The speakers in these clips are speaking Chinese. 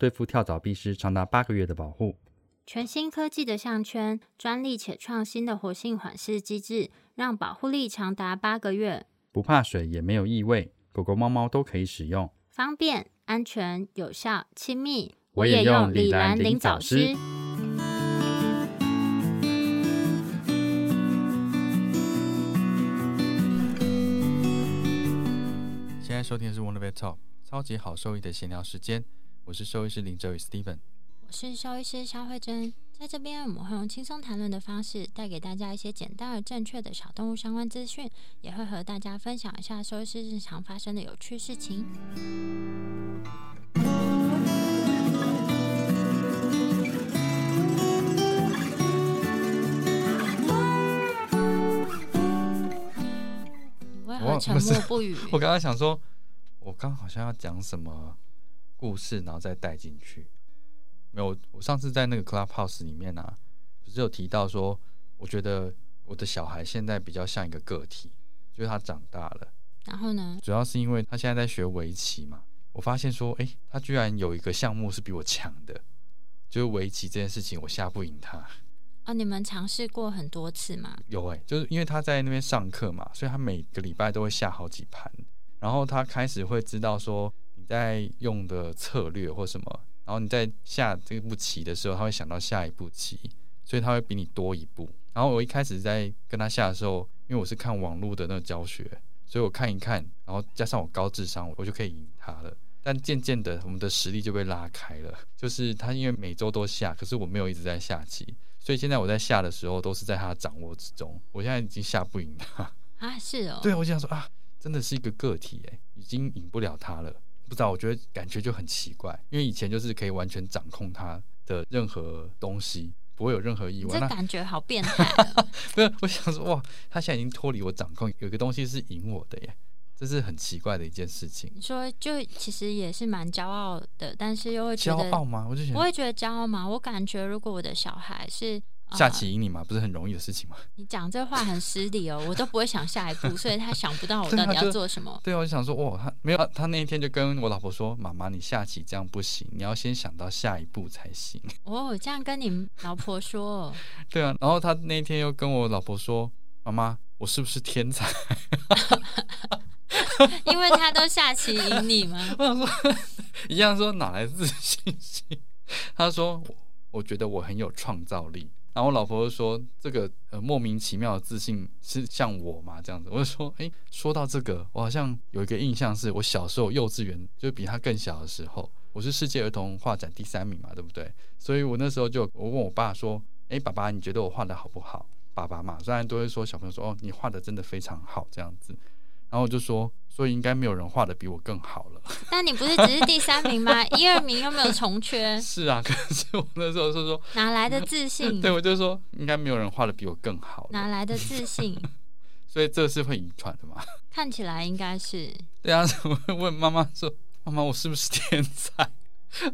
对付跳蚤必施长达八个月的保护。全新科技的项圈，专利且创新的活性缓释机制，让保护力长达八个月。不怕水，也没有异味，狗狗、猫猫都可以使用，方便、安全、有效、亲密。我也用李兰林早师。现在收听的是 Wonder Vet Talk，超级好受益的闲聊时间。我是兽医师林哲宇 Steven，我是兽医师肖慧珍。在这边，我们会用轻松谈论的方式，带给大家一些简单而正确的小动物相关资讯，也会和大家分享一下兽医师日常发生的有趣事情。你为何沉默不语。我刚刚想说，我刚好像要讲什么故事，然后再带进去。没有，我上次在那个 Clubhouse 里面啊，不是有提到说，我觉得我的小孩现在比较像一个个体，就是他长大了。然后呢？主要是因为他现在在学围棋嘛。我发现说，哎，他居然有一个项目是比我强的，就是围棋这件事情，我下不赢他。哦，你们尝试过很多次吗？有哎，就是因为他在那边上课嘛，所以他每个礼拜都会下好几盘，然后他开始会知道说你在用的策略或什么。然后你在下这步棋的时候，他会想到下一步棋，所以他会比你多一步。然后我一开始在跟他下的时候，因为我是看网络的那个教学，所以我看一看，然后加上我高智商，我就可以赢他了。但渐渐的，我们的实力就被拉开了。就是他因为每周都下，可是我没有一直在下棋，所以现在我在下的时候都是在他掌握之中。我现在已经下不赢他 啊！是哦，对我想说啊，真的是一个个体哎，已经赢不了他了。不知道，我觉得感觉就很奇怪，因为以前就是可以完全掌控他的任何东西，不会有任何意外。这感觉好变态。不是，我想说，哇，他现在已经脱离我掌控，有一个东西是赢我的耶，这是很奇怪的一件事情。你说，就其实也是蛮骄傲的，但是又会觉得骄傲吗？我就想我会觉得骄傲吗？我感觉如果我的小孩是。下棋赢你嘛，不是很容易的事情吗？你讲这话很失礼哦，我都不会想下一步，所以他想不到我到底要做什么。对，我就想说，哇，他没有，他那一天就跟我老婆说：“妈妈，你下棋这样不行，你要先想到下一步才行。”哦，这样跟你老婆说。对啊，然后他那一天又跟我老婆说：“妈妈，我是不是天才？” 因为他都下棋赢你吗？我想说，一样说哪来自信心？他说：“我觉得我很有创造力。”然后我老婆就说：“这个呃莫名其妙的自信是像我吗？这样子。”我就说：“哎，说到这个，我好像有一个印象，是我小时候幼稚园就比他更小的时候，我是世界儿童画展第三名嘛，对不对？所以我那时候就我问我爸说：‘哎，爸爸，你觉得我画的好不好？’爸爸嘛，虽然都会说小朋友说：‘哦，你画的真的非常好。’这样子。然后我就说。”所以应该没有人画的比我更好了。但你不是只是第三名吗？一二名又没有重缺。是啊，可是我那时候是说哪来的自信？对，我就说应该没有人画的比我更好。哪来的自信？所以这是会遗传的吗？看起来应该是。对啊，我问妈妈说：“妈妈，我是不是天才？”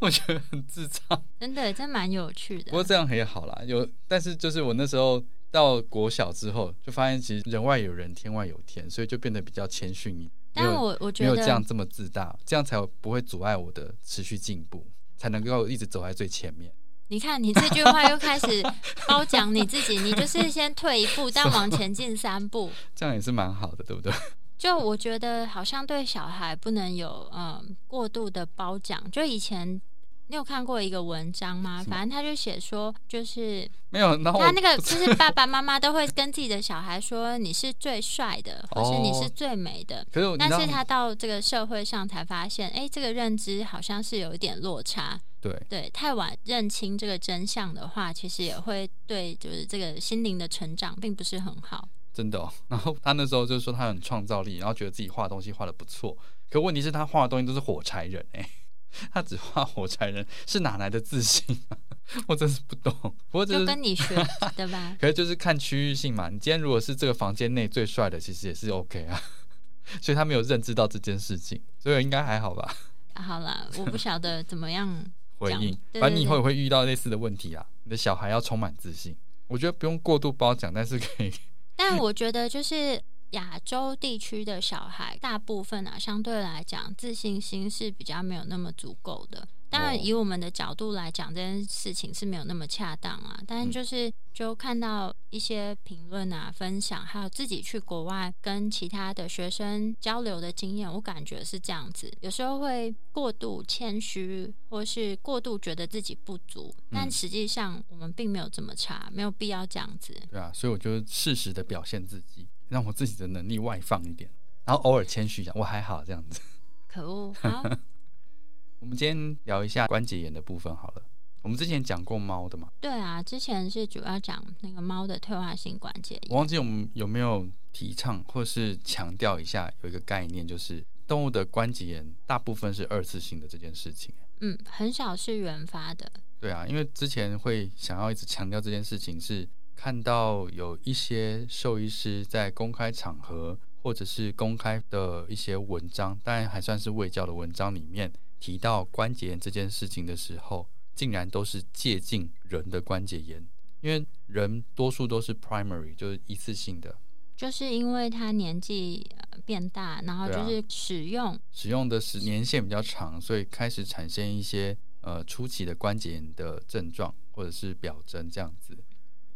我觉得很智障。真的，真蛮有趣的。不过这样也好啦，有，但是就是我那时候到国小之后，就发现其实人外有人，天外有天，所以就变得比较谦逊一点。但我我觉得没有这样这么自大，这样才不会阻碍我的持续进步，才能够一直走在最前面。你看，你这句话又开始褒奖你自己，你就是先退一步，但往前进三步，这样也是蛮好的，对不对？就我觉得好像对小孩不能有嗯过度的褒奖，就以前。你有看过一个文章吗？反正他就写说，就是没有，然后他那个 就是爸爸妈妈都会跟自己的小孩说，你是最帅的，或是你是最美的。可是，但是他到这个社会上才发现，哎，这个认知好像是有一点落差。对对，太晚认清这个真相的话，其实也会对就是这个心灵的成长并不是很好。真的。哦 然后他那时候就说他很创造力，然后觉得自己画东西画的不错。可问题是，他画的东西都是火柴人哎。他只画火柴人，是哪来的自信啊？我真是不懂。不过这就是跟你学的吧？可是就是看区域性嘛。你今天如果是这个房间内最帅的，其实也是 OK 啊。所以他没有认知到这件事情，所以应该还好吧？好了，我不晓得怎么样回应。对对反正你以后也会遇到类似的问题啊。你的小孩要充满自信，我觉得不用过度褒奖，但是可以但我觉得就是亚洲地区的小孩，大部分啊，相对来讲自信心是比较没有那么足够的。当然，哦以我们的角度来讲，这件事情是没有那么恰当啊。但是嗯就是就看到一些评论啊、分享，还有自己去国外跟其他的学生交流的经验，我感觉是这样子。有时候会过度谦虚，或是过度觉得自己不足，但嗯实际上我们并没有这么差，没有必要这样子。对啊。所以我就适时的表现自己，让我自己的能力外放一点，然后偶尔谦虚一下，我还好这样子。可恶！好。我们今天聊一下关节炎的部分好了。我们之前讲过猫的嘛，对啊，之前是主要讲那个猫的退化性关节炎。我忘记我们有没有提倡或是强调一下，有一个概念就是动物的关节炎大部分是二次性的这件事情。嗯，很少是原发的。对啊，因为之前会想要一直强调这件事情，是看到有一些兽医师在公开场合或者是公开的一些文章，当然还算是卫教的文章里面提到关节炎这件事情的时候，竟然都是借鉴人的关节炎，因为人多数都是 primary，就是一次性的，就是因为他年纪呃变大，然后就是使用，使用的时年限比较长，所以开始产生一些呃初期的关节炎的症状或者是表征这样子。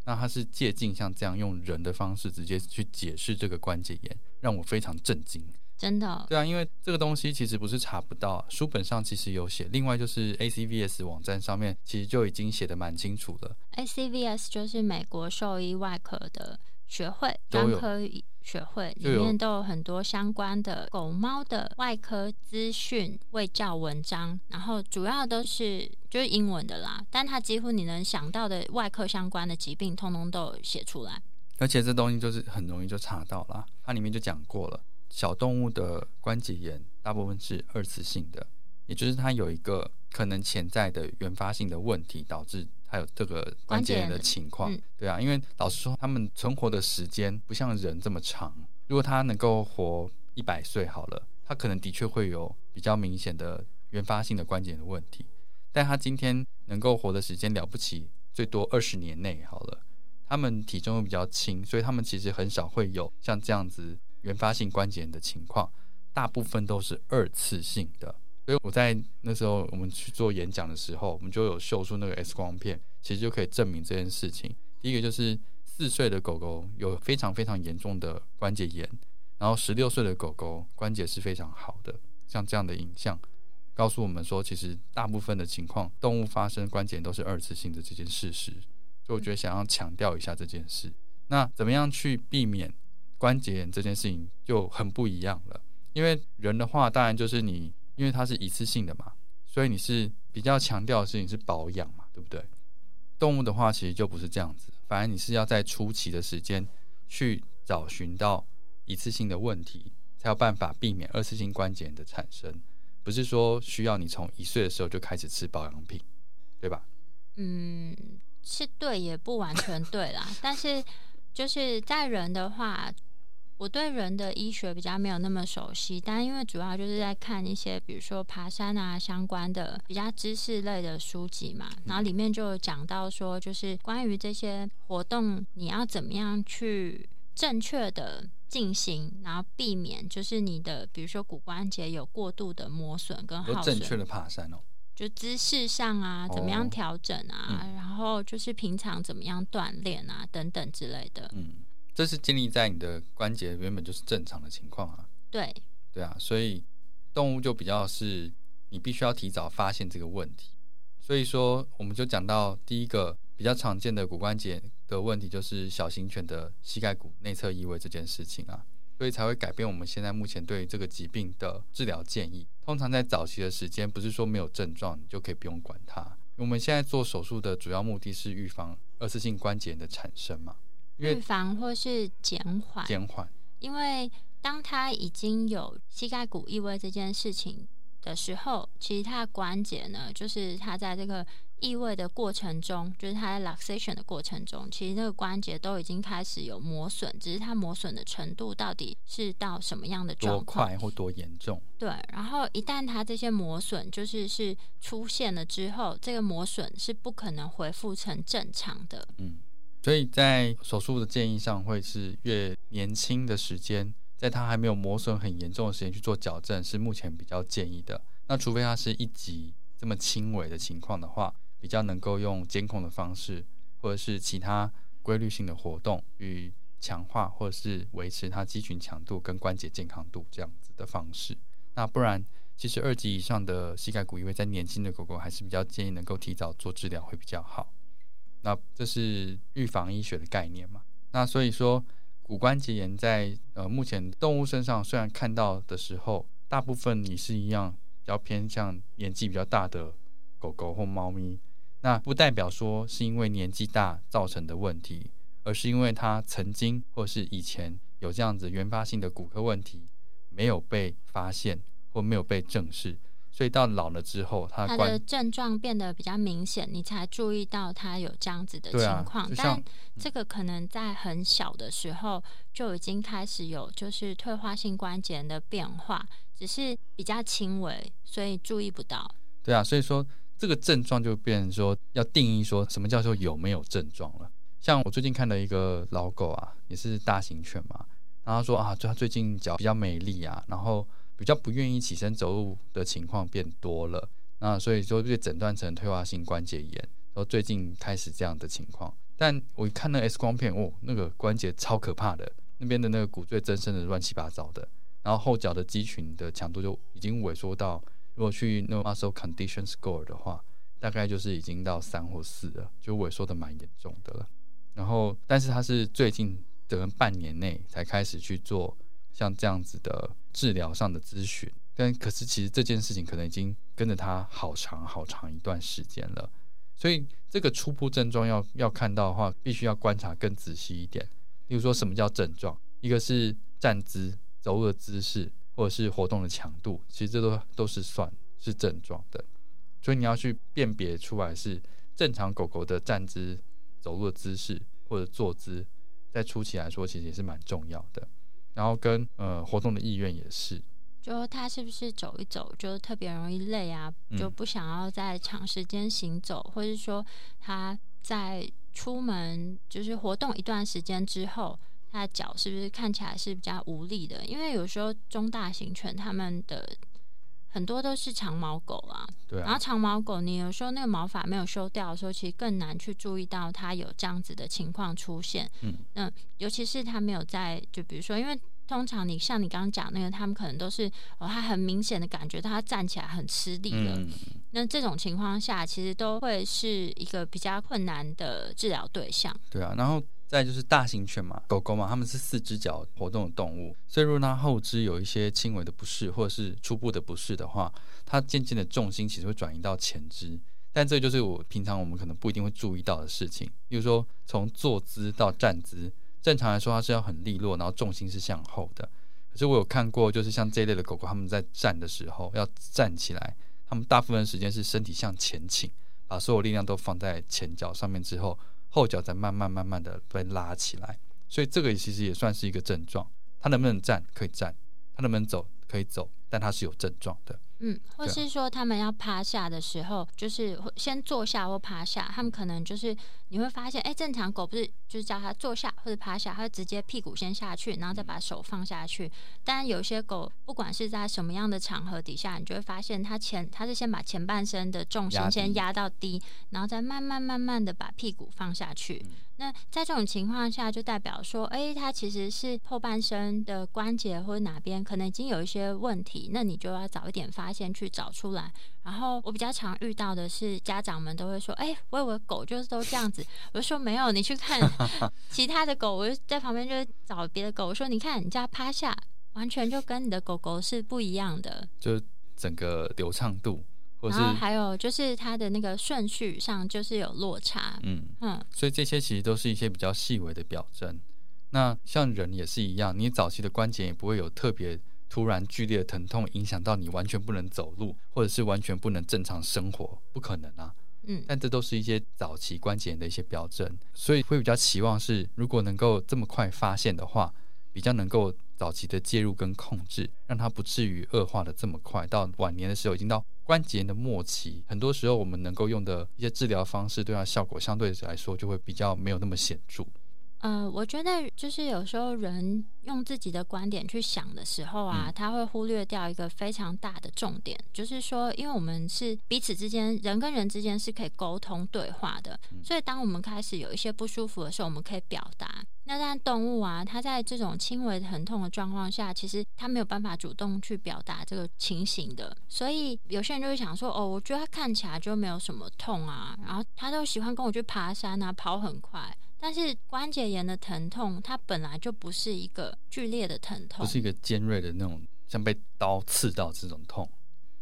那他是借镜像这样用人的方式直接去解释这个关节炎，让我非常震惊。真的哦、对啊，因为这个东西其实不是查不到，书本上其实有写。另外就是 ACVS 网站上面其实就已经写的蛮清楚的。ACVS 就是美国兽医外科的学会，专科学会里面都有很多相关的狗猫的外科资讯卫教文章，然后主要都是就是英文的啦，但它几乎你能想到的外科相关的疾病，通通都有写出来。而且这东西就是很容易就查到啦，它里面就讲过了，小动物的关节炎大部分是二次性的，也就是它有一个可能潜在的原发性的问题，导致它有这个关节炎的情况。对啊，因为老实说，他们存活的时间不像人这么长。如果他能够活一百岁好了，他可能的确会有比较明显的原发性的关节炎的问题，但他今天能够活的时间了不起，最多二十年内好了。他们体重又比较轻，所以他们其实很少会有像这样子原发性关节炎的情况，大部分都是二次性的。所以我在那时候我们去做演讲的时候，我们就有秀出那个 X 光片，其实就可以证明这件事情。第一个就是四岁的狗狗有非常非常严重的关节炎，然后十六岁的狗狗关节是非常好的，像这样的影像告诉我们说，其实大部分的情况动物发生关节炎都是二次性的这件事实。所以我觉得想要强调一下这件事。那怎么样去避免关节炎这件事情就很不一样了。因为人的话，当然就是你，因为它是一次性的嘛，所以你是比较强调的事情是保养嘛，对不对？动物的话，其实就不是这样子，反而你是要在初期的时间去找寻到一次性的问题，才有办法避免二次性关节炎的产生。不是说需要你从一岁的时候就开始吃保养品，对吧？嗯，是对也不完全对啦，但是就是在人的话，我对人的医学比较没有那么熟悉，但因为主要就是在看一些比如说爬山啊相关的比较知识类的书籍嘛，然后里面就有讲到说，就是关于这些活动你要怎么样去正确的。进行，然后避免就是你的，比如说骨关节有过度的磨损跟耗损，正确的爬山哦。就姿势上啊，怎么样哦调整啊，嗯然后就是平常怎么样锻炼啊，等等之类的。嗯，这是建立在你的关节原本就是正常的情况啊，对，对啊，所以动物就比较是你必须要提早发现这个问题。所以说，我们就讲到第一个比较常见的骨关节的问题，就是小型犬的膝盖骨内侧移位这件事情啊，所以才会改变我们现在目前对这个疾病的治疗建议。通常在早期的时间，不是说没有症状你就可以不用管它。我们现在做手术的主要目的是预防二次性关节炎的产生嘛，因预防或是减缓，减缓。因为当他已经有膝盖骨异位这件事情的时候，其实它的关节呢，就是它在这个异位的过程中，就是它在 luxation 的过程中，其实那个关节都已经开始有磨损，只是它磨损的程度到底是到什么样的多状况？快或多严重？对，然后一旦它这些磨损就是是出现了之后，这个磨损是不可能恢复成正常的。嗯，所以在手术的建议上，会是越年轻的时间，在它还没有磨损很严重的时间去做矫正，是目前比较建议的。那除非它是一级这么轻微的情况的话，比较能够用监控的方式，或者是其他规律性的活动与强化，或者是维持它肌群强度跟关节健康度这样子的方式。那不然，其实二级以上的膝盖骨异位，在年轻的狗狗还是比较建议能够提早做治疗会比较好。那这是预防医学的概念嘛？那所以说，骨关节炎在呃目前动物身上虽然看到的时候，大部分你是一样比较偏向年纪比较大的狗狗或猫咪，那不代表说是因为年纪大造成的问题，而是因为它曾经或是以前有这样子原发性的骨科问题没有被发现或没有被正视。所以到老了之后，它它关的症状变得比较明显，你才注意到他有这样子的情况。但这个可能在很小的时候就已经开始有就是退化性关节炎的变化，只是比较轻微，所以注意不到。对啊，所以说这个症状就变成说要定义说什么叫做有没有症状了。像我最近看了一个老狗啊，也是大型犬嘛，然后说啊，就它最近脚比较美丽啊，然后比较不愿意起身走路的情况变多了，那所以说被诊断成退化性关节炎，然后最近开始这样的情况。但我一看那 X 光片，哦，那个关节超可怕的，那边的那个骨赘增生的乱七八糟的，然后后脚的肌群的强度就已经萎缩到，如果去那个 muscle condition score 的话，大概就是已经到三或四了，就萎缩的蛮严重的了。然后，但是他是最近的半年内才开始去做像这样子的治疗上的咨询，但可是其实这件事情可能已经跟着他好长好长一段时间了，所以这个初步症状要要看到的话，必须要观察更仔细一点。例如说什么叫症状，一个是站姿、走路的姿势，或者是活动的强度，其实这都都是算是症状的。所以你要去辨别出来是正常狗狗的站姿、走路的姿势或者坐姿，在初期来说其实也是蛮重要的。然后跟呃活动的意愿也是，就他是不是走一走就特别容易累啊？嗯就不想要再长时间行走，或者说他在出门就是活动一段时间之后，他的脚是不是看起来是比较无力的？因为有时候中大型犬它们的很多都是长毛狗啊，对啊，然后长毛狗，你有时候那个毛发没有修掉的时候，其实更难去注意到它有这样子的情况出现。嗯，那尤其是它没有在，就比如说，因为通常你像你刚刚讲那个，他们可能都是哦，他很明显的感觉到他站起来很吃力了。嗯，那这种情况下，其实都会是一个比较困难的治疗对象。对啊，然后再就是大型犬嘛，狗狗嘛，它们是四只脚活动的动物，所以如果它后肢有一些轻微的不适或者是初步的不适的话，它渐渐的重心其实会转移到前肢。但这就是我平常我们可能不一定会注意到的事情，比如说从坐姿到站姿，正常来说它是要很利落，然后重心是向后的。可是我有看过，就是像这一类的狗狗，它们在站的时候要站起来，它们大部分时间是身体向前倾，把所有力量都放在前脚上面之后，后脚再慢慢慢慢的被拉起来。所以这个其实也算是一个症状。他能不能站可以站，他能不能走可以走，但他是有症状的。嗯，或是说他们要趴下的时候，就是先坐下或趴下，他们可能就是你会发现，哎，正常狗不是就是叫它坐下或者趴下，它会直接屁股先下去，然后再把手放下去。但有些狗不管是在什么样的场合底下，你就会发现它前它是先把前半身的重心先压到低，然后再慢慢慢慢的把屁股放下去。那在这种情况下，就代表说，哎，它其实是后半身的关节或者哪边可能已经有一些问题，那你就要早一点发现去找出来。然后我比较常遇到的是，家长们都会说，哎，我以为狗就是都这样子，我就说没有，你去看 其他的狗，我就在旁边就是找别的狗，我说你看你叫它趴下，完全就跟你的狗狗是不一样的。就整个流畅度，或者是然后还有就是它的那个顺序上就是有落差，嗯，嗯，所以这些其实都是一些比较细微的表征。那像人也是一样，你早期的关节也不会有特别突然剧烈的疼痛影响到你完全不能走路，或者是完全不能正常生活，不可能啊。嗯，但这都是一些早期关节炎的一些表征，所以会比较期望是，如果能够这么快发现的话，比较能够早期的介入跟控制，让它不至于恶化的这么快，到晚年的时候已经到关节的末期，很多时候我们能够用的一些治疗方式，对它效果相对来说就会比较没有那么显著。呃，我觉得就是有时候人用自己的观点去想的时候啊，嗯他会忽略掉一个非常大的重点，就是说，因为我们是彼此之间，人跟人之间是可以沟通对话的，嗯所以当我们开始有一些不舒服的时候，我们可以表达。那但动物啊，它在这种轻微疼痛的状况下，其实它没有办法主动去表达这个情形的，所以有些人就会想说，哦，我觉得它看起来就没有什么痛啊，然后他都喜欢跟我去爬山啊，跑很快。但是关节炎的疼痛，它本来就不是一个剧烈的疼痛，不是一个尖锐的那种，像被刀刺到这种痛。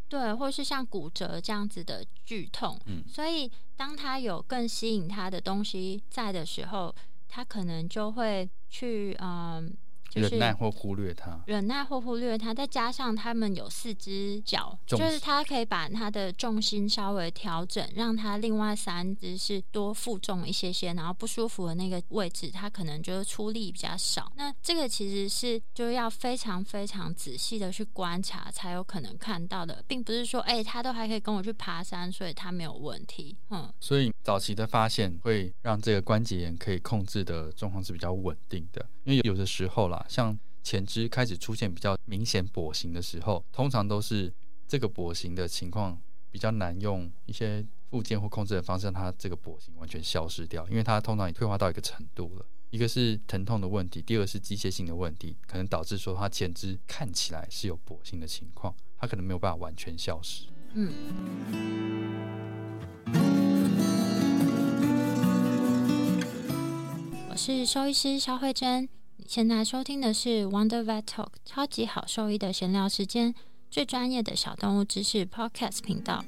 对，或是像骨折这样子的剧痛。嗯所以当他有更吸引他的东西在的时候，他可能就会去嗯，就是忍耐或忽略它。忍耐或忽略它，再加上他们有四只脚，就是重心它可以把它的重心稍微调整，让它另外三只是多负重一些些，然后不舒服的那个位置，它可能就是出力比较少。那这个其实是就要非常非常仔细的去观察，才有可能看到的，并不是说，哎、它都还可以跟我去爬山，所以它没有问题。嗯，所以早期的发现会让这个关节炎可以控制的状况是比较稳定的，因为有的时候啦，像前肢开始出现比较明显跛行的时候，通常都是这个跛行的情况比较难用一些附件或控制的方式让它这个跛行完全消失掉，因为它通常也退化到一个程度了。一个是疼痛的问题，第二是机械性的问题，可能导致说它前肢看起来是有跛行的情况，它可能没有办法完全消失。嗯，我是兽医师肖慧珍，现在收听的是 Wonder Vet Talk 超级好兽医的闲聊时间，最专业的小动物知识 Podcast 频道。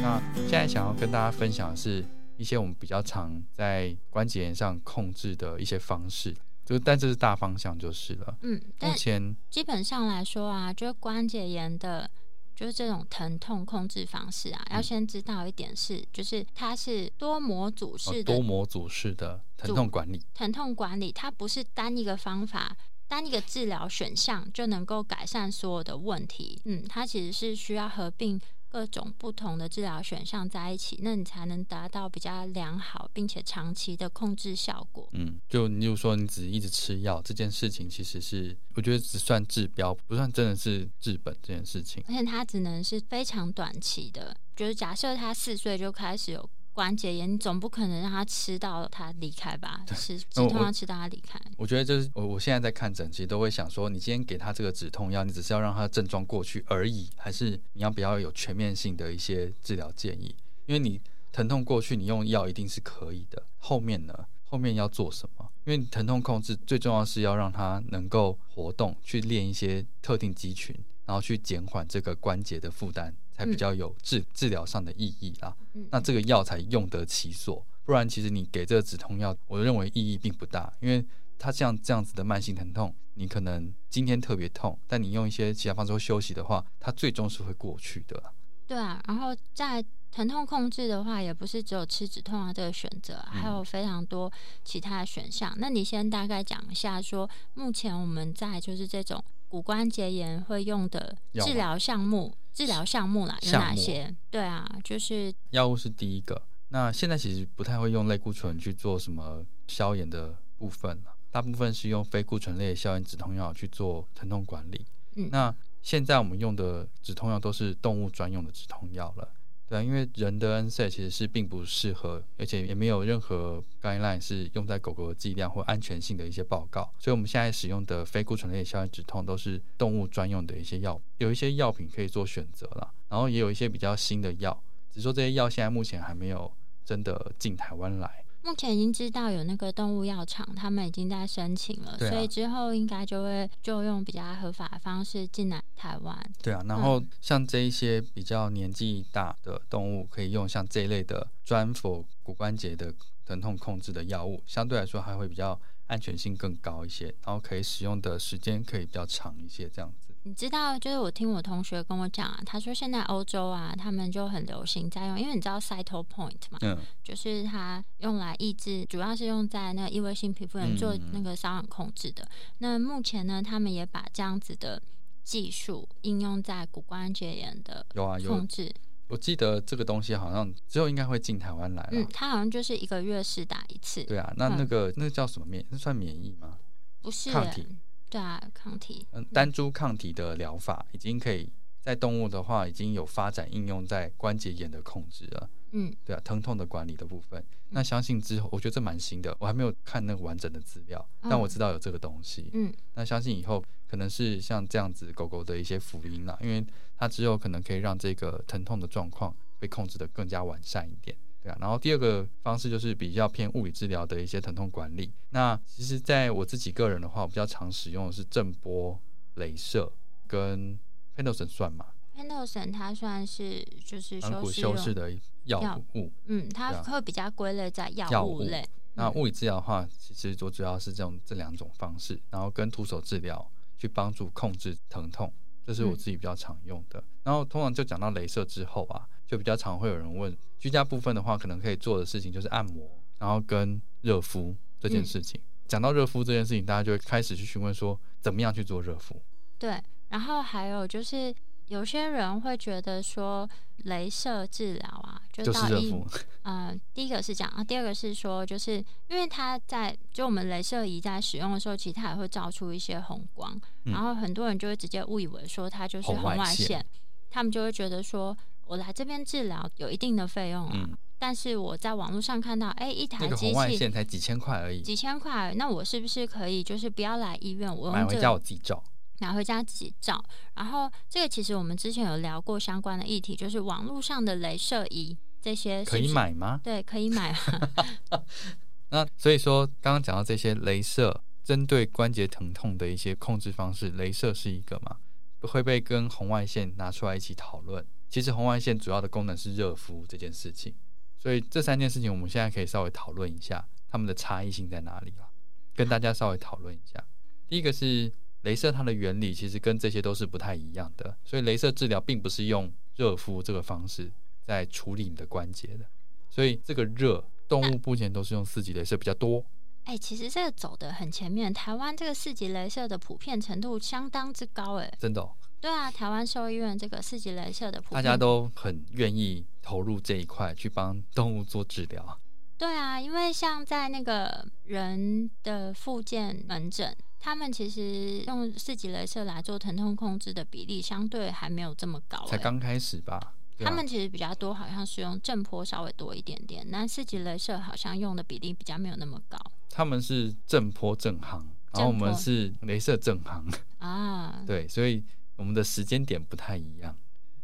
那现在想要跟大家分享的是一些我们比较常在关节炎上控制的一些方式，就但这是大方向就是了。嗯，目前基本上来说啊，就是关节炎的，就是这种疼痛控制方式啊，要嗯先知道一点是，就是它是多模组呃式的多模组式的疼痛管理，疼痛管理，它不是单一个方法、单一个治疗选项就能够改善所有的问题。嗯，它其实是需要合并各种不同的治疗选项在一起，那你才能达到比较良好并且长期的控制效果。嗯，就例如说你只一直吃药这件事情，其实是我觉得只算治标，不算真的是治本这件事情。而且它只能是非常短期的，就是假设他四岁就开始有关节炎，你总不可能让他吃到他离开吧？吃止痛药吃到他离开。我觉得就是我我现在在看诊，其实都会想说，你今天给他这个止痛药，你只是要让他症状过去而已，还是你要不要有全面性的一些治疗建议？因为你疼痛过去，你用药一定是可以的，后面呢？后面要做什么？因为你疼痛控制最重要是要让他能够活动，去练一些特定肌群，然后去减缓这个关节的负担，才比较有治治疗上的意义啦。嗯，那这个药才用得其所。不然，其实你给这个止痛药，我认为意义并不大，因为它像这样子的慢性疼痛，你可能今天特别痛，但你用一些其他方式休息的话，它最终是会过去的。对啊，然后在疼痛控制的话，也不是只有吃止痛药这个选择，还有非常多其他的选项。那你先大概讲一下说目前我们在就是这种骨关节炎会用的治疗项目，治疗项目啦有哪些？对啊，就是药物是第一个，那现在其实不太会用类固醇去做什么消炎的部分了，大部分是用非固醇类的消炎止痛药去做疼痛管理。嗯那现在我们用的止痛药都是动物专用的止痛药了。对啊，因为人的 NSAID 其实是并不适合，而且也没有任何 guideline 是用在狗狗的剂量或安全性的一些报告，所以我们现在使用的非固醇类消炎止痛都是动物专用的一些药，有一些药品可以做选择啦，然后也有一些比较新的药，只是说这些药现在目前还没有真的进台湾来。目前已经知道有那个动物药厂，他们已经在申请了，啊所以之后应该就会就用比较合法的方式进来台湾。对啊，然后像这一些比较年纪大的动物，可以用像这一类的专否骨关节的疼痛控制的药物，相对来说还会比较安全性更高一些，然后可以使用的时间可以比较长一些，这样子。你知道，就是我听我同学跟我讲啊，他说现在欧洲啊，他们就很流行在用，因为你知道 Cyto Point 嘛，嗯，就是它用来抑制，主要是用在那个异位性皮肤炎做那个瘙痒控制的。那目前呢，他们也把这样子的技术应用在骨关节炎的有啊有控制。我记得这个东西好像之后应该会进台湾来了。嗯，它好像就是一个月试打一次。对啊，那那个那叫什么免？那算免疫吗？不是抗体。对啊，抗体。嗯，单株抗体的疗法已经可以在动物的话已经有发展应用在关节炎的控制了。嗯，对啊，疼痛的管理的部分。那相信之后，我觉得这蛮新的，我还没有看那个完整的资料，但我知道有这个东西。嗯，那相信以后可能是像这样子狗狗的一些福音啦，因为它之后可能可以让这个疼痛的状况被控制的更加完善一点。对啊，然后第二个方式就是比较偏物理治疗的一些疼痛管理。那其实在我自己个人的话，我比较常使用的是震波、镭射跟 p e n d l s o n 算吗 p e n d l s o n 它算是就是软骨修饰的药物。嗯，它会比较归类在药物类。那物理治疗的话，其实我主要是这种这两种方式，然后跟徒手治疗去帮助控制疼痛，这是我自己比较常用的。然后通常就讲到镭射之后啊。就比较常会有人问，居家部分的话，可能可以做的事情就是按摩，然后跟热敷这件事情。讲到热敷这件事情，大家就会开始去询问说，怎么样去做热敷？对，然后还有就是有些人会觉得说，镭射治疗啊，就是热敷。嗯，第一个是这样啊，第二个是说，就是因为它在就我们镭射仪在使用的时候，其实它也会照出一些红光，然后很多人就会直接误以为说它就是红外线，他们就会觉得说。我来这边治疗有一定的费用啊，但是我在网络上看到，哎，一台机器才几千块而已，几千块，那我是不是可以就是不要来医院，我买回家我自己照，拿回家自己照？然后这个其实我们之前有聊过相关的议题，就是网络上的镭射仪这些可以买吗？对，可以买。那所以说，刚刚讲到这些镭射针对关节疼痛的一些控制方式，镭射是一个嘛？会被跟红外线拿出来一起讨论。其实红外线主要的功能是热敷这件事情，所以这三件事情我们现在可以稍微讨论一下它们的差异性在哪里了，跟大家稍微讨论一下。第一个是镭射，它的原理其实跟这些都是不太一样的，所以镭射治疗并不是用热敷这个方式在处理你的关节的，所以这个热动物目前都是用四级镭射比较多。哎，其实这个走的很前面，台湾这个四级镭射的普遍程度相当之高，哎，真的。对啊，台湾兽医院这个四级镭射的，大家都很愿意投入这一块去帮动物做治疗。对啊，因为像在那个人的复健门诊，他们其实用四级镭射来做疼痛控制的比例相对还没有这么高，才刚开始吧。他们其实比较多，好像是用震波稍微多一点点，那四级镭射好像用的比例比较没有那么高。他们是震波正行，然后我们是镭射正行 啊。对，所以。我们的时间点不太一样，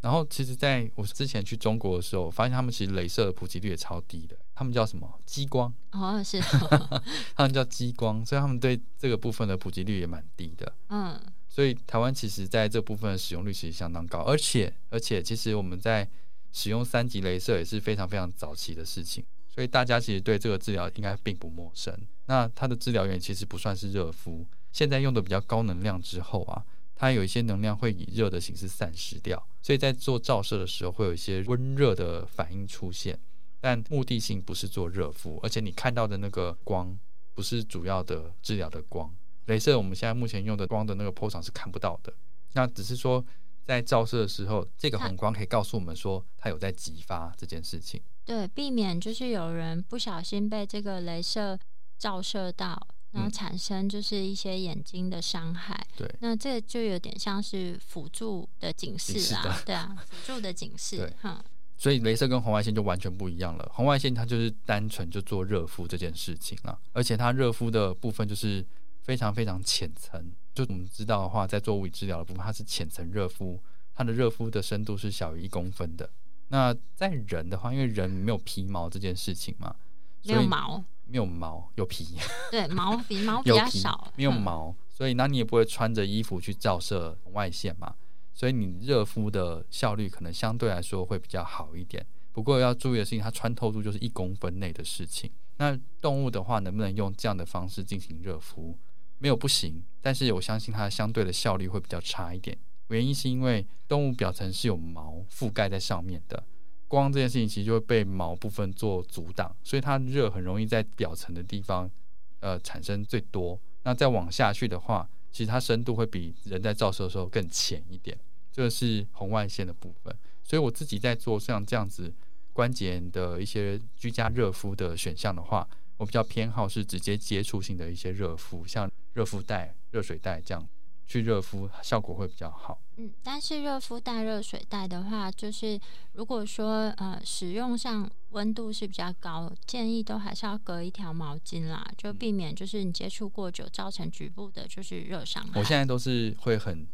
然后其实在我之前去中国的时候，发现他们其实镭射的普及率也超低的。他们叫什么激光？哦，是，他们叫激光，所以他们对这个部分的普及率也蛮低的。嗯，所以台湾其实在这部分的使用率其实相当高，而且而且其实我们在使用三级镭射也是非常非常早期的事情，所以大家其实对这个治疗应该并不陌生。那它的治疗源其实不算是热敷，现在用的比较高能量之后啊。它有一些能量会以热的形式散失掉，所以在做照射的时候会有一些温热的反应出现，但目的性不是做热敷，而且你看到的那个光不是主要的治疗的光。镭射我们现在目前用的光的那个波长是看不到的，那只是说在照射的时候，这个红光可以告诉我们说它有在激发这件事情。对，避免就是有人不小心被这个镭射照射到。然后产生就是一些眼睛的伤害，对，那这就有点像是辅助的警示啊，对啊，辅助的警示，对，所以镭射跟红外线就完全不一样了。红外线它就是单纯就做热敷这件事情了，而且它热敷的部分就是非常非常浅层。就我们知道的话，在做物理治疗的部分，它是浅层热敷，它的热敷的深度是小于一公分的。那在人的话，因为人没有皮毛这件事情嘛，没有毛。没有毛，有皮。对，毛皮毛比较少，没有毛，所以那你也不会穿着衣服去照射红外线嘛？所以你热敷的效率可能相对来说会比较好一点。不过要注意的事情，它穿透度就是一公分内的事情。那动物的话，能不能用这样的方式进行热敷？没有不行，但是我相信它相对的效率会比较差一点。原因是因为动物表层是有毛覆盖在上面的，光这件事情其实就会被毛部分做阻挡，所以它热很容易在表层的地方呃产生最多。那再往下去的话，其实它深度会比人在照射的时候更浅一点。这是红外线的部分，所以我自己在做像这样子关节的一些居家热敷的选项的话，我比较偏好是直接接触性的一些热敷，像热敷袋、热水袋这样去热敷，效果会比较好。嗯，但是热敷袋、热水袋的话，就是如果说呃使用上温度是比较高，建议都还是要隔一条毛巾啦，就避免就是你接触过久造成局部的就是热伤害。我现在都是会很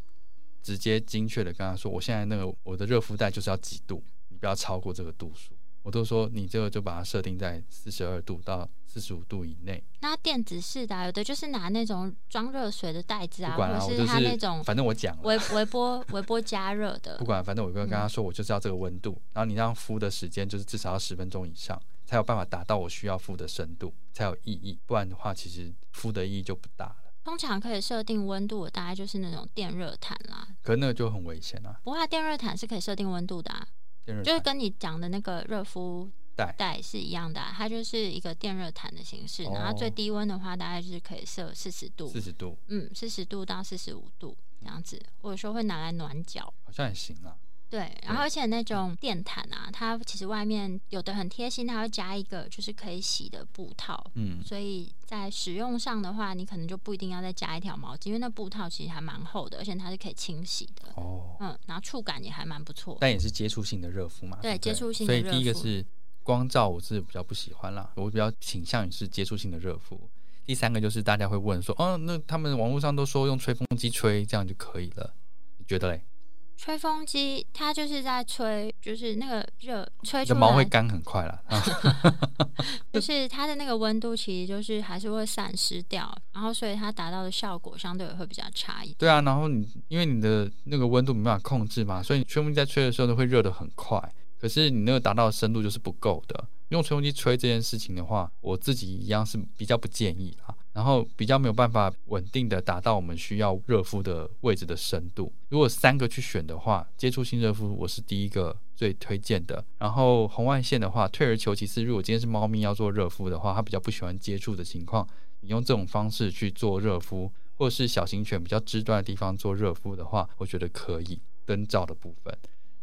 直接精确的跟他说，我现在那个我的热敷袋就是要几度，你不要超过这个度数。我都说你这个就把它设定在四十二度到四十五度以内。那电子式的、啊、有的就是拿那种装热水的袋子啊，不管啊，或者是它那种反正我讲了微微波微波加热的不。管，反正我跟跟他说，我就是要这个温度，然后你让敷的时间就是至少要十分钟以上，才有办法达到我需要敷的深度，才有意义。不然的话，其实敷的意义就不大了。通常可以设定温度的，大概就是那种电热毯啦。可是那个就很危险啊，不过它电热毯是可以设定温度的啊，电热就是跟你讲的那个热敷带袋是一样的啊、它就是一个电热毯的形式，然后最哦低温的话大概就是可以设四十度，四十度嗯，四十度到四十五度这样子，或者说会拿来暖脚。好像也行啊。对，然后而且那种电毯啊，它其实外面有的很贴心，它会加一个就是可以洗的布套，嗯，所以在使用上的话，你可能就不一定要再加一条毛巾，因为那布套其实还蛮厚的，而且它是可以清洗的，哦，嗯，然后触感也还蛮不错。但也是接触性的热敷嘛。对对接触性的所以第一个是光照，我是比较不喜欢啦，我比较倾向于是接触性的热敷。第三个就是大家会问说，哦，那他们网络上都说用吹风机吹这样就可以了，你觉得嘞？吹风机它就是在吹，就是那个热吹出来毛会，干很快了。啊 就是它的那个温度其实就是还是会散失掉，然后所以它达到的效果相对也会比较差一点。对啊，然后你因为你的那个温度没办法控制嘛，所以你吹风机在吹的时候呢会热的很快，可是你那个达到的深度就是不够的。用吹风机吹这件事情的话，我自己一样是比较不建议啦。然后比较没有办法稳定的达到我们需要热敷的位置的深度。如果三个去选的话，接触性热敷我是第一个最推荐的。然后红外线的话，退而求其次，如果今天是猫咪要做热敷的话，它比较不喜欢接触的情况，你用这种方式去做热敷，或者是小型犬比较肢端的地方做热敷的话，我觉得可以。灯罩的部分，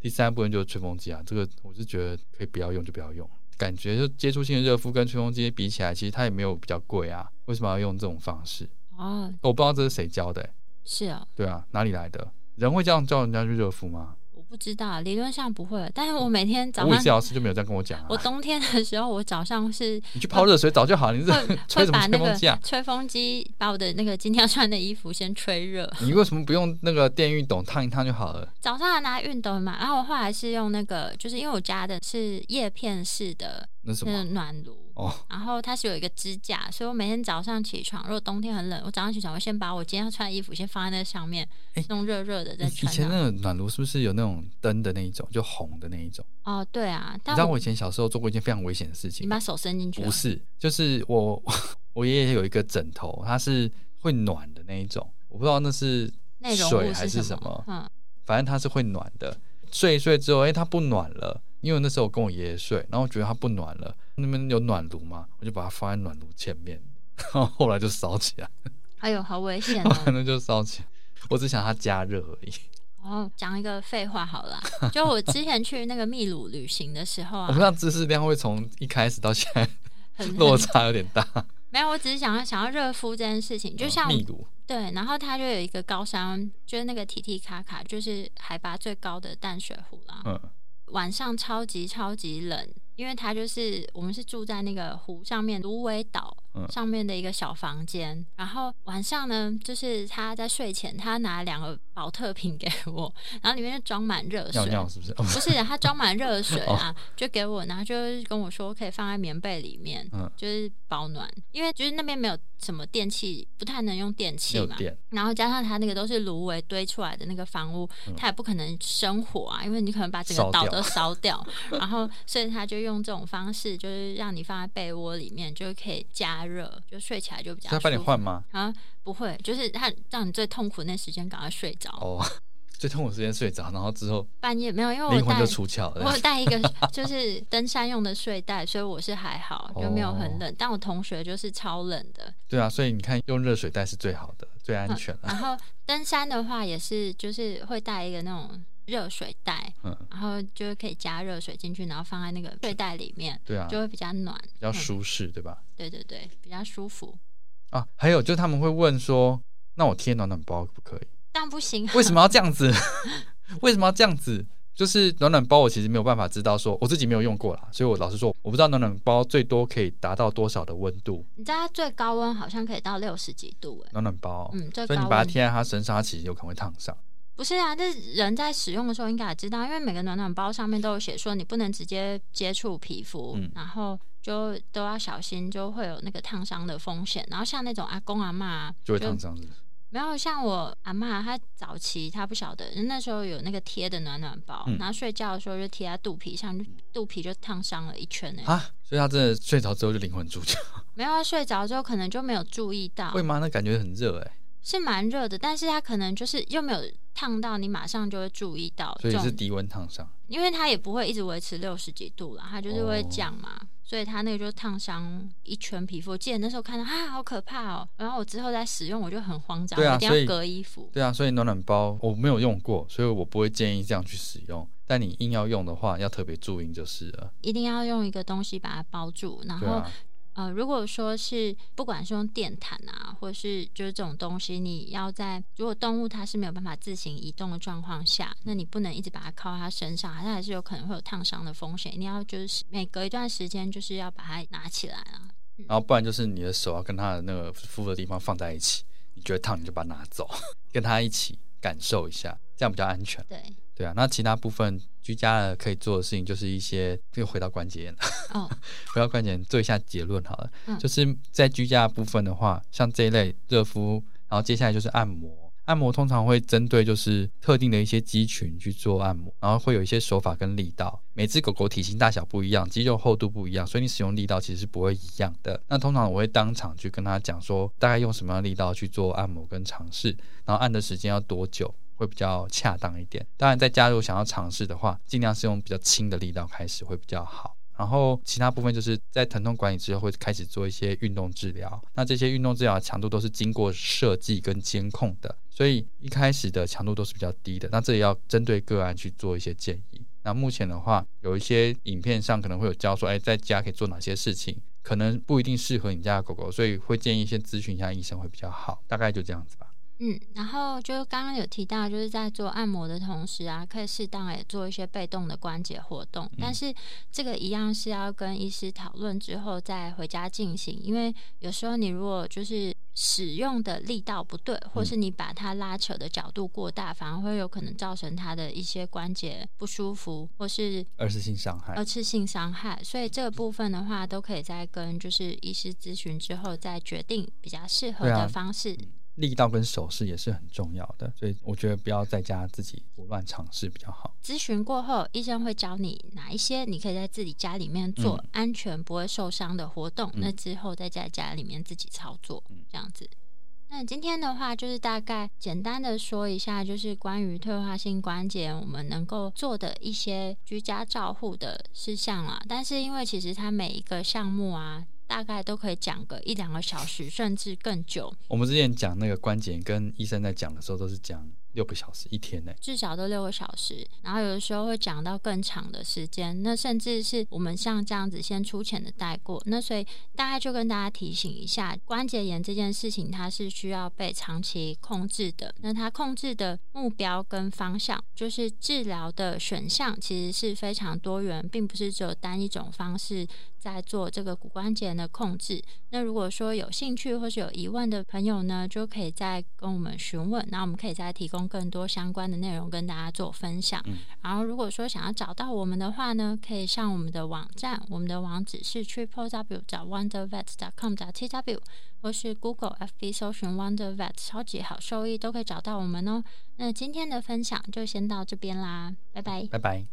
第三部分就是吹风机啊，这个我是觉得可以不要用就不要用。感觉就接触性的热敷跟吹风机比起来，其实它也没有比较贵啊，为什么要用这种方式？哦，我不知道这是谁教的、欸，是啊，对啊，哪里来的？人会这样叫人家去热敷吗？我不知道，理论上不会，但是我每天早物理治上，疗师就没有这样跟我讲啊。我冬天的时候，我早上是 你去泡热水澡就好，你是会 吹什么会把那个吹风机啊？吹风机把我的那个今天要穿的衣服先吹热，你为什么不用那个电熨斗烫一烫就好了？早上还拿熨斗嘛，然后我后来是用那个，就是因为我家的是叶片式的那个么？暖炉。哦，然后它是有一个支架，所以我每天早上起床，如果冬天很冷，我早上起床会先把我今天要穿的衣服先放在那上面，哎弄热热的再以穿以。前那个暖炉是不是有那种灯的那一种，就红的那一种？哦，对啊，你知道我以前小时候做过一件非常危险的事情你，把手伸进去啊，不是，就是我 我爷爷有一个枕头，它是会暖的那一种，我不知道那是水还是什什么，嗯，反正它是会暖的。睡一睡之后，哎、它不暖了，因为那时候我跟我爷爷睡，然后我觉得它不暖了，那边有暖炉嘛，我就把它放在暖炉前面，然后后来就烧起来，哎呦，好危险 后哦来！那就烧起来。我只想它加热而已。哦，讲一个废话好了，就我之前去那个秘鲁旅行的时候啊我们，让知识量会从一开始到现在落差有点大。没有，我只是想要想要热敷这件事情，就像秘鲁，对，然后它就有一个高山，就是那个提提卡卡，就是海拔最高的淡水湖啦。嗯，晚上超级超级冷，因为它就是我们是住在那个湖上面芦苇岛，上面的一个小房间，然后晚上呢，就是他在睡前，他拿两个保特瓶给我，然后里面就装满热水，尿尿是不是？哦 不是，他装满热水啊，就给我，然后就跟我说可以放在棉被里面，嗯。就是保暖，因为就是那边没有什么电器，不太能用电器嘛。然后加上他那个都是芦苇堆出来的那个房屋，他也不可能生火啊，因为你可能把整个岛都烧掉。然后，所以他就用这种方式，就是让你放在被窝里面，就可以加热，就睡起来就比较。他帮你换？吗？啊，不会，就是他让你最痛苦那时间赶快睡着。哦，最痛苦时间睡着，然后之后半夜没有，因为我带灵魂就出窍了我有。带一个就是登山用的睡袋，所以我是还好，就没有很哦冷。但我同学就是超冷的。对啊，所以你看用热水袋是最好的，最安全了。然后登山的话也是，就是会带一个那种热水袋，嗯，然后就是可以加热水进去，然后放在那个睡袋里面，对啊，就会比较暖，比较嗯舒适，对吧？对对对，比较舒服。啊，还有就是他们会问说，那我贴暖暖包可不可以？但不行，为什么要这样子？为什么要这样子？就是暖暖包，我其实没有办法知道说，我自己没有用过啦，所以我老实说，我不知道暖暖包最多可以达到多少的温度。你知道它最高温好像可以到六十几度哎，暖暖包，嗯，最所以你把它贴在它身上，它其实有可能会烫伤。不是啊，这人在使用的时候应该也知道，因为每个暖暖包上面都有写说你不能直接接触皮肤，嗯然后就都要小心，就会有那个烫伤的风险。然后像那种阿公阿嬷就会烫伤没有像我阿妈，她早期她不晓得，那时候有那个贴的暖暖包，嗯然后睡觉的时候就贴在肚皮上，肚皮就烫伤了一圈呢。啊，所以她真的睡着之后就灵魂出窍，没有，她睡着之后可能就没有注意到会，吗？那感觉很热哎，是蛮热的，但是它可能就是又没有烫到，你马上就会注意到所以是低温烫伤。因为它也不会一直维持六十几度啦，它就是会哦降嘛。所以它那个就烫伤一圈皮肤，我记得那时候看到啊，好可怕哦。然后我之后再使用，我就很慌张，我一定要隔衣服。对啊，所以暖暖包我没有用过，所以我不会建议这样去使用。但你硬要用的话，要特别注意就是了。一定要用一个东西把它包住，然后、呃，如果说是不管是用电毯啊，或是就是这种东西，你要在如果动物它是没有办法自行移动的状况下，那你不能一直把它靠在它身上，它还是有可能会有烫伤的风险。你要就是每隔一段时间就是要把它拿起来啊。然后不然就是你的手要跟它的那个敷的地方放在一起，你觉得烫你就把它拿走，跟它一起感受一下，这样比较安全。对，对啊，那其他部分居家的可以做的事情就是一些，又回到关节炎了。哦，回到关节炎做一下结论好了，嗯就是在居家的部分的话，像这一类热敷，然后接下来就是按摩。按摩通常会针对就是特定的一些肌群去做按摩，然后会有一些手法跟力道。每只狗狗体型大小不一样，肌肉厚度不一样，所以你使用力道其实是不会一样的。那通常我会当场去跟他讲说，大概用什么样的力道去做按摩跟尝试，然后按的时间要多久，会比较恰当一点。当然，在家如果想要尝试的话，尽量是用比较轻的力道开始会比较好。然后其他部分就是在疼痛管理之后会开始做一些运动治疗。那这些运动治疗的强度都是经过设计跟监控的，所以一开始的强度都是比较低的。那这也要针对个案去做一些建议。那目前的话，有一些影片上可能会有教说，哎，在家可以做哪些事情，可能不一定适合你家的狗狗，所以会建议先咨询一下医生会比较好。大概就这样子吧。嗯，然后就刚刚有提到，就是在做按摩的同时啊，可以适当也做一些被动的关节活动，但是这个一样是要跟医师讨论之后再回家进行，因为有时候你如果就是使用的力道不对，或是你把它拉扯的角度过大，反而会有可能造成它的一些关节不舒服，或是二次性伤害。二，次性伤害。所以这个部分的话，都可以在跟就是医师咨询之后再决定比较适合的方式。力道跟手势也是很重要的，所以我觉得不要在家自己胡乱尝试比较好。咨询过后，医生会教你哪一些你可以在自己家里面做、嗯安全不会受伤的活动，嗯那之后再在家里面自己操作，这样子。那今天的话，就是大概简单的说一下，就是关于退化性关节我们能够做的一些居家照护的事项啦。但是因为其实它每一个项目啊，大概都可以讲个一两个小时，甚至更久。我们之前讲那个关节，跟医生在讲的时候都是讲六个小时一天呢，至少都六个小时，然后有的时候会讲到更长的时间，那甚至是我们像这样子先粗浅的带过，那所以大概就跟大家提醒一下，关节炎这件事情它是需要被长期控制的，那它控制的目标跟方向，就是治疗的选项其实是非常多元，并不是只有单一种方式。在做这个骨关节炎的控制。那如果说有兴趣或是有疑问的朋友呢，就可以再跟我们询问。那我们可以再提供更多相关的内容跟大家做分享。然后如果说想要找到我们的话呢，可以上我们的网站，我们的网址是 triple w 找 wondervet dot com 找 t w，或是 Google FB 搜寻 wondervet 超级好收益都可以找到我们哦。那今天的分享就先到这边啦，拜拜，拜拜。